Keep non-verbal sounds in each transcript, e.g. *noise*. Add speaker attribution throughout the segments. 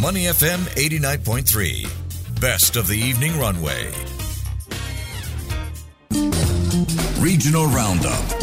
Speaker 1: Money FM 89.3. Best of the evening runway. Regional Roundup.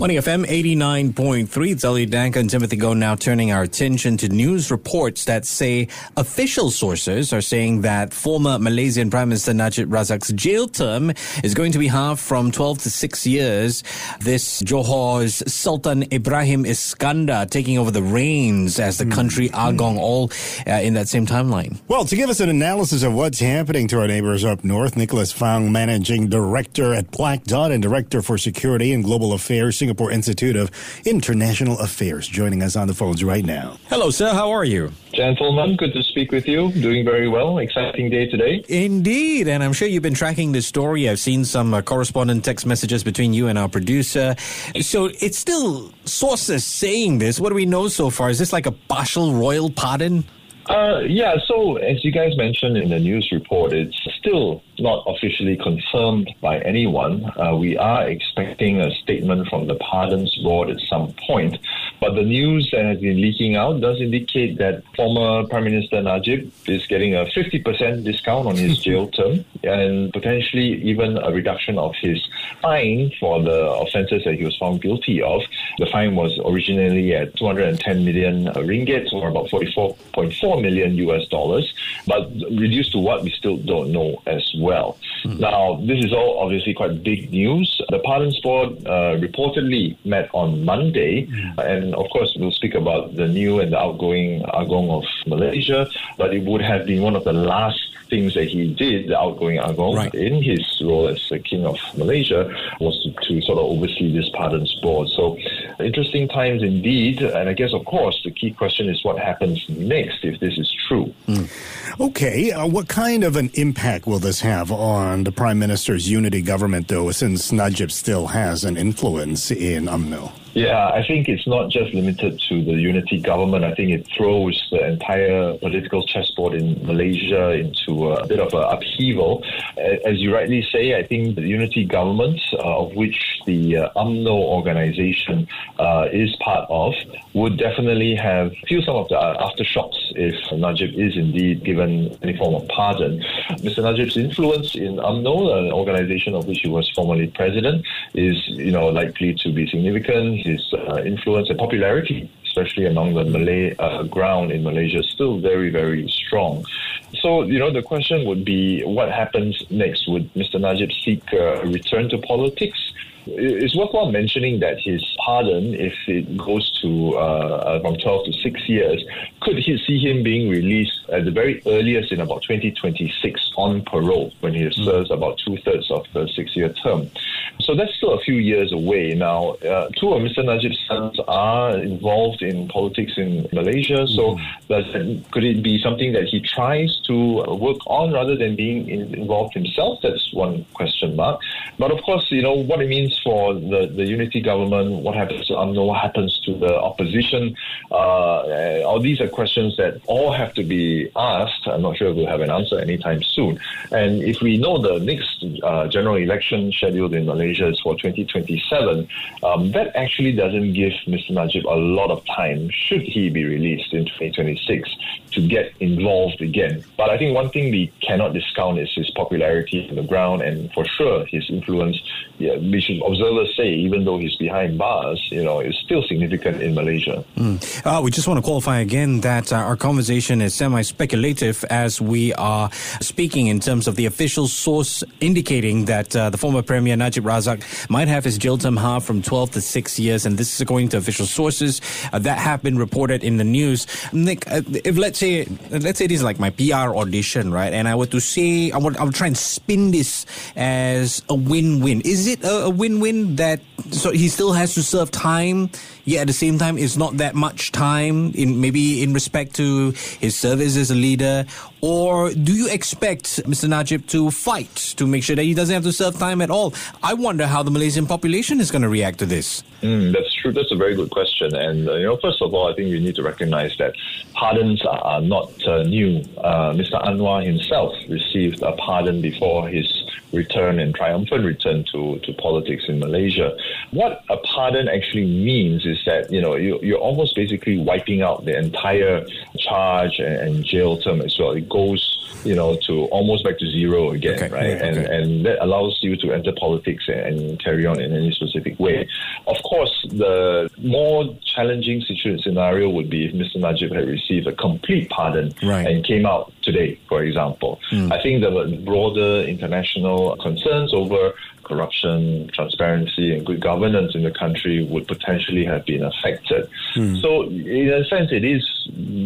Speaker 2: Money FM 89.3. It's Elliot Danker and Timothy Goh now turning our attention to news reports that say official sources are saying that former Malaysian Prime Minister Najib Razak's jail term is going to be halved from 12 to 6 years. This Johor's Sultan Ibrahim Iskandar taking over the reins as the country Agong all uh, in that same timeline.
Speaker 3: Well, to give us an analysis of what's happening to our neighbors up north, Nicholas Fang, Managing Director at Black Dot and Director for Security and Global Affairs, Singapore Institute of International Affairs, joining us on the phones right now.
Speaker 2: Hello, sir. How are you?
Speaker 4: Gentlemen, good to speak with you. Doing very well. Exciting day today.
Speaker 2: Indeed, and I'm sure you've been tracking this story. I've seen some uh, correspondent text messages between you and our producer. So it's still sources saying this. What do we know so far? Is this like a partial royal pardon?
Speaker 4: Uh, yeah, so as you guys mentioned in the news report, it's still not officially confirmed by anyone. Uh, we are expecting a statement from the Pardons Board at some point. But the news that has been leaking out does indicate that former Prime Minister Najib is getting a 50% discount on his *laughs* jail term and potentially even a reduction of his fine for the offences that he was found guilty of. The fine was originally at 210 million ringgit or about 44.4 million US dollars, but reduced to what we still don't know as well. Now, this is all obviously quite big news. The Pardons Board uh, reportedly met on Monday, and of course, we'll speak about the new and the outgoing Agong of Malaysia, but it would have been one of the last things that he did, the outgoing Agong,
Speaker 2: Right.
Speaker 4: in his role as the King of Malaysia, was to, to sort of oversee this Pardons Board. So, interesting times indeed. And I guess, of course, the key question is what happens next if this is true.
Speaker 3: Okay, uh, what kind of an impact will this have on the Prime Minister's unity government, though, since Najib still has an influence in UMNO?
Speaker 4: Yeah, I think it's not just limited to the unity government. I think it throws the entire political chessboard in Malaysia into a bit of an upheaval. As you rightly say, I think the unity government, uh, of which the uh, UMNO organization uh, is part of, would definitely have feel some of the uh, aftershocks if Najib is indeed given any form of pardon. Mr. Najib's influence in UMNO, an organization of which he was formerly president, is you know likely to be significant. His uh, influence and popularity, especially among the Malay uh, ground in Malaysia, still very very strong. So you know the question would be what happens next? Would Mr. Najib seek a return to politics? It's worthwhile mentioning that his pardon, if it goes to uh, from 12 to 6 years, could he see him being released at the very earliest in about 2026 on parole when he serves about two thirds of the six year term. So that's still a few years away. Now, uh, two of Mr. Najib's sons are involved in politics in Malaysia. So, it, could it be something that he tries to work on rather than being in, involved himself? That's one question mark. But of course, you know what it means for the, the unity government. What happens to UMNO? What happens to the opposition? Uh, all these are questions that all have to be asked. I'm not sure if we'll have an answer anytime soon. And if we know the next uh, general election scheduled in Malaysia is for 2027, um, that actually doesn't give Mr. Najib a lot of time, should he be released in 2026, to get involved again. But I think one thing we cannot discount is his popularity on the ground and for sure his influence. Yeah, should observers say, even though he's behind bars, you know, is still significant in Malaysia.
Speaker 2: Uh, we just want to qualify again that uh, our conversation is semi speculative as we are speaking in terms of the official source indicating that uh, the former Premier Najib Razak might have his jail term halved from 12 to 6 years, and this is according to official sources uh, that have been reported in the news. Nick, uh, if let's say let's say this is like my PR audition, right, and I were to say I would I would try and spin this as a win-win. Is it a, a win-win that so he still has to serve time, yet at the same time it's not that much time in maybe in respect to his service as a leader, or do you expect Mr. Najib to fight to make sure that he doesn't have to serve time at all? I wonder how the Malaysian population is going to react to this.
Speaker 4: Mm, that's true. That's a very good question. And, uh, you know, first of all, I think you need to recognize that pardons are, not uh, new. Uh, Mr. Anwar himself received a pardon before his return and triumphant return to, to politics in Malaysia. What a pardon actually means is that you know you, you're almost basically wiping out the entire charge and, jail term as well. It goes you know, to almost back to zero again, okay, right? And and that allows you to enter politics and, carry on in any specific way. Of course, the more challenging situation scenario would be if Mr. Najib had received a complete pardon right. and came out today, for example. Mm. I think the broader international concerns over corruption, transparency, and good governance in the country would potentially have been affected. Mm. So, in a sense, it is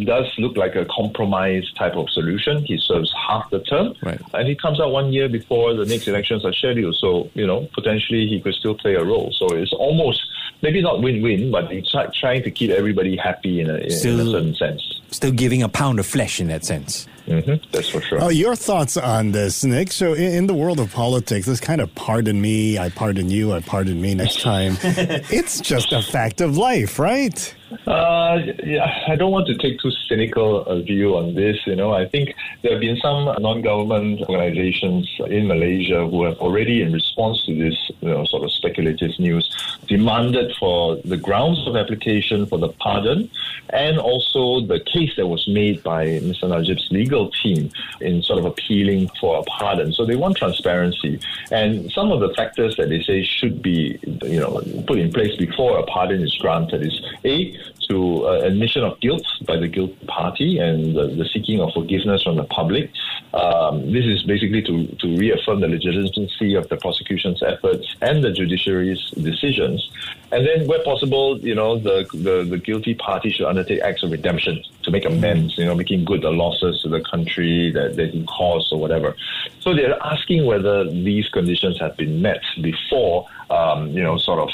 Speaker 4: does look like a compromise type of solution. He serves half the term, right. and he comes out one year before the next elections are scheduled. So, you know, potentially he could still play a role. So it's almost maybe not win-win, but he's trying to keep everybody happy in a, in still, a certain sense.
Speaker 2: Still giving a pound of flesh in that sense.
Speaker 4: Mm-hmm, that's for sure.
Speaker 3: Oh, your thoughts on this, Nick? So, in, in, the world of politics, this kind of pardon me, I pardon you, I pardon me next time. *laughs* it's just a fact of life, right?
Speaker 4: Uh, yeah, I don't want to take too cynical a view on this. You know, I think there have been some non-government organizations in Malaysia who have already, in response to this you know, sort of speculative news, demanded for the grounds of application for the pardon and also the case that was made by Mr. Najib's legal team in sort of appealing for a pardon. So they want transparency, and some of the factors that they say should be, you know, put in place before a pardon is granted is a to uh, admission of guilt by the guilty party and the, the, seeking of forgiveness from the public. Um, this is basically to, to reaffirm the legitimacy of the prosecution's efforts and the judiciary's decisions. And then, where possible, you know, the, the, the guilty party should undertake acts of redemption to make amends, you know, making good the losses to the country that, he caused or whatever. So they're asking whether these conditions have been met before um, you know, sort of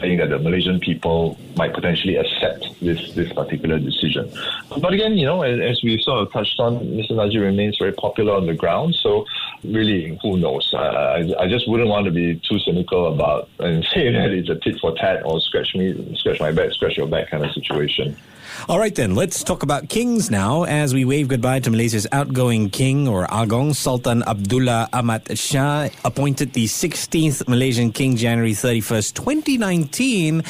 Speaker 4: saying that the Malaysian people might potentially accept this this particular decision. But again, you know, as, as we sort of touched on, Mr. Najib remains very popular on the ground. So really, who knows? I, I just wouldn't want to be too cynical about *laughs* and say that it's a tit for tat or scratch me, scratch my back, scratch your back kind of situation.
Speaker 2: All right, then, let's talk about kings now as we wave goodbye to Malaysia's outgoing king or Agong, Sultan Abdullah Ahmad Shah, appointed the 16th Malaysian king 31st, 2019.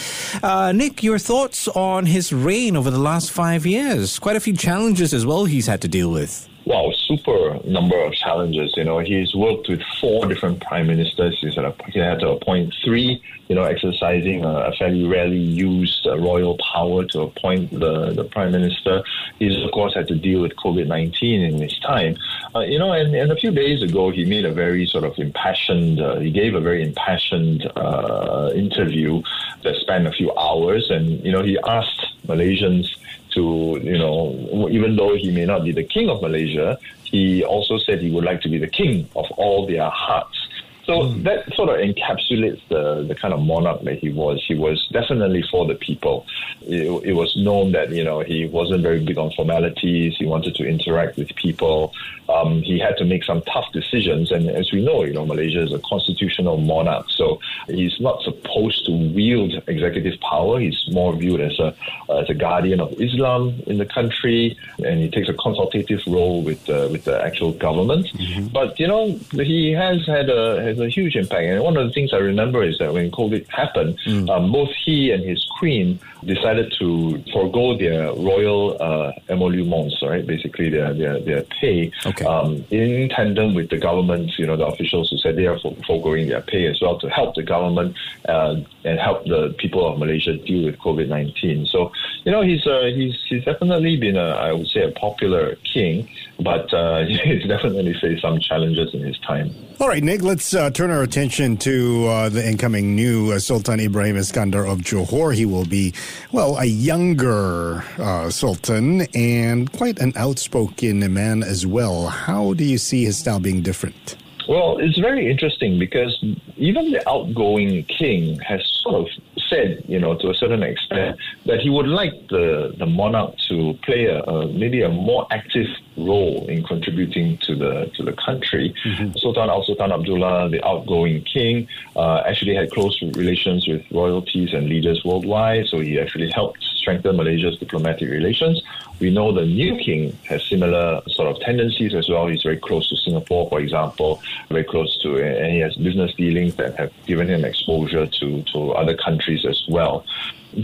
Speaker 2: Uh, Nick, your thoughts on his reign over the last five years? Quite a few challenges as well he's had to deal with
Speaker 4: wow, super number of challenges. You know, he's worked with four different prime ministers. He's had, a, he had to appoint three, you know, exercising a, fairly rarely used uh, royal power to appoint the, the prime minister. He's, of course, had to deal with COVID 19 in his time. Uh, you know, and, and a few days ago, he made a very sort of impassioned, uh, he gave a very impassioned uh, interview that spanned a few hours. And, you know, he asked Malaysians to, you know, even though he may not be the king of Malaysia, he also said he would like to be the king of all their hearts. So mm. that sort of encapsulates the, the kind of monarch that he was. He was definitely for the people. It, it, was known that you know he wasn't very big on formalities. He wanted to interact with people. Um, he had to make some tough decisions, and as we know, you know Malaysia is a constitutional monarch, so he's not supposed to wield executive power. He's more viewed as a as a guardian of Islam in the country, and he takes a consultative role with uh, with the actual government. Mm-hmm. But you know he has had a has a huge impact. And one of the things I remember is that when COVID happened, mm. um, both he and his queen decided to forego their royal uh, emoluments, right? Basically, their their, their pay okay. um, in tandem with the government. You know, the officials who said they are foregoing their pay as well to help the government uh, and help the people of Malaysia deal with COVID nineteen. So, you know, he's uh, he's he's definitely been a I would say a popular king, but uh, *laughs* he's definitely faced some challenges in his time.
Speaker 3: All right, Nick, let's uh, turn our attention to uh, the incoming new uh, Sultan Ibrahim Iskandar of Johor. He will be, well, a younger uh, sultan and quite an outspoken man as well. How do you see his style being different?
Speaker 4: Well, it's very interesting because even the outgoing king has sort of said, you know, to a certain extent, that he would like the, the monarch to play a, a maybe a more active role in contributing to the to the country. Mm-hmm. Sultan Al Sultan Abdullah, the outgoing king, uh, actually had close relations with royalties and leaders worldwide. So he actually helped strengthen Malaysia's diplomatic relations. We know the new king has similar sort of tendencies as well. He's very close to Singapore, for example, very close to, and he has business dealings that have given him exposure to, to other countries as well.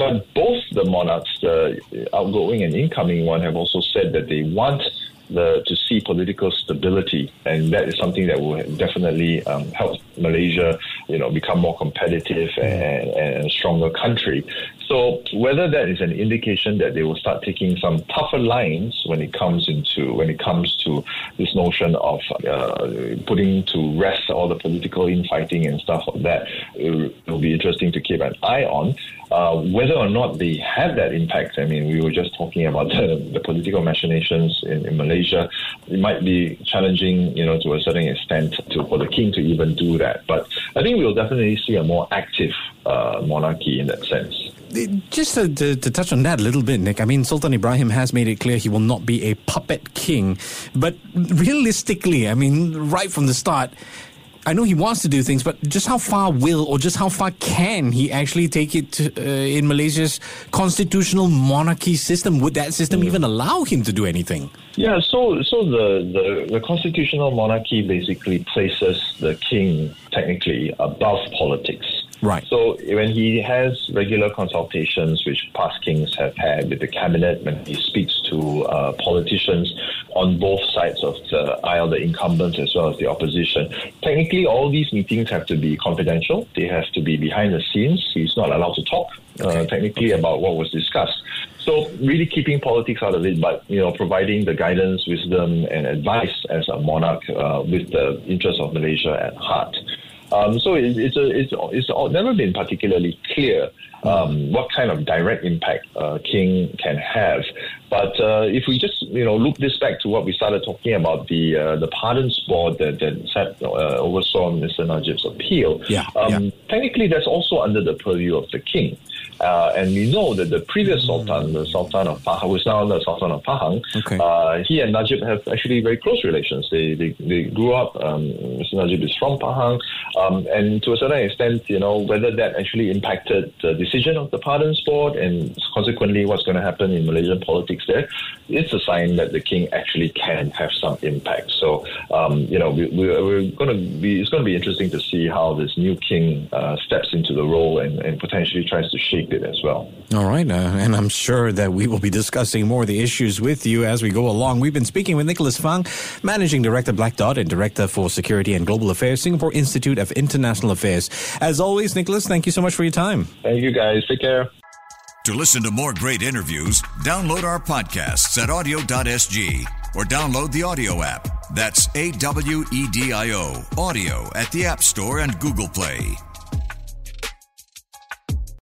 Speaker 4: But both the monarchs, the outgoing and incoming one, have also said that they want the, to see political stability, and that is something that will definitely um, help Malaysia, you know, become more competitive and, and a stronger country. So whether that is an indication that they will start taking some tougher lines when it comes into when it comes to this notion of uh, putting to rest all the political infighting and stuff like that, it will be interesting to keep an eye on. Uh, whether or not they have that impact, I mean, we were just talking about the, the political machinations in, in, Malaysia. It might be challenging, you know, to a certain extent to, for the king to even do that. But I think we'll definitely see a more active uh, monarchy in that sense.
Speaker 2: Just to, to, to, touch on that a little bit, Nick, I mean, Sultan Ibrahim has made it clear he will not be a puppet king. But realistically, I mean, right from the start, I know he wants to do things, but just how far will or just how far can he actually take it uh, in Malaysia's constitutional monarchy system? Would that system even allow him to do anything?
Speaker 4: Yeah, so so the, the, the constitutional monarchy basically places the king technically above politics.
Speaker 2: Right.
Speaker 4: So when he has regular consultations, which past kings have had with the cabinet, when he speaks to uh, politicians on both sides of the aisle, the incumbents as well as the opposition, technically all these meetings have to be confidential. They have to be behind the scenes. He's not allowed to talk uh, technically okay. about what was discussed. So really keeping politics out of it, but you know, providing the guidance, wisdom, and advice as a monarch uh, with the interests of Malaysia at heart. Um, so it, it's, a, it's, it's never been particularly clear um, what kind of direct impact uh, King can have. But uh, if we just you know loop this back to what we started talking about the uh, the pardons board that, that sat, uh, oversaw Mr. Najib's appeal,
Speaker 2: yeah, um, yeah.
Speaker 4: technically that's also under the purview of the king. Uh, and we know that the previous Sultan, the Sultan of Pahang, who is now the Sultan of Pahang,
Speaker 2: okay.
Speaker 4: uh, he and Najib have actually very close relations. They they, they grew up. Um, Mr. Najib is from Pahang, um, and to a certain extent, you know, whether that actually impacted the decision of the Pardons Board and consequently what's going to happen in Malaysian politics there, it's a sign that the king actually can have some impact. So, um, you know, we, we, are going to be. It's going to be interesting to see how this new king uh, steps into the role and, and potentially tries to shape it as well.
Speaker 2: All right. Uh, and I'm sure that we will be discussing more of the issues with you as we go along. We've been speaking with Nicholas Fang, Managing Director Black Dot and Director for Security and Global Affairs, Singapore Institute of International Affairs. As always, Nicholas, thank you so much for your time.
Speaker 4: Thank you, guys. Take care.
Speaker 1: To listen to more great interviews, download our podcasts at awedio.sg or download the AWEDIO app. That's A W E D I O, AWEDIO at the App Store and Google Play.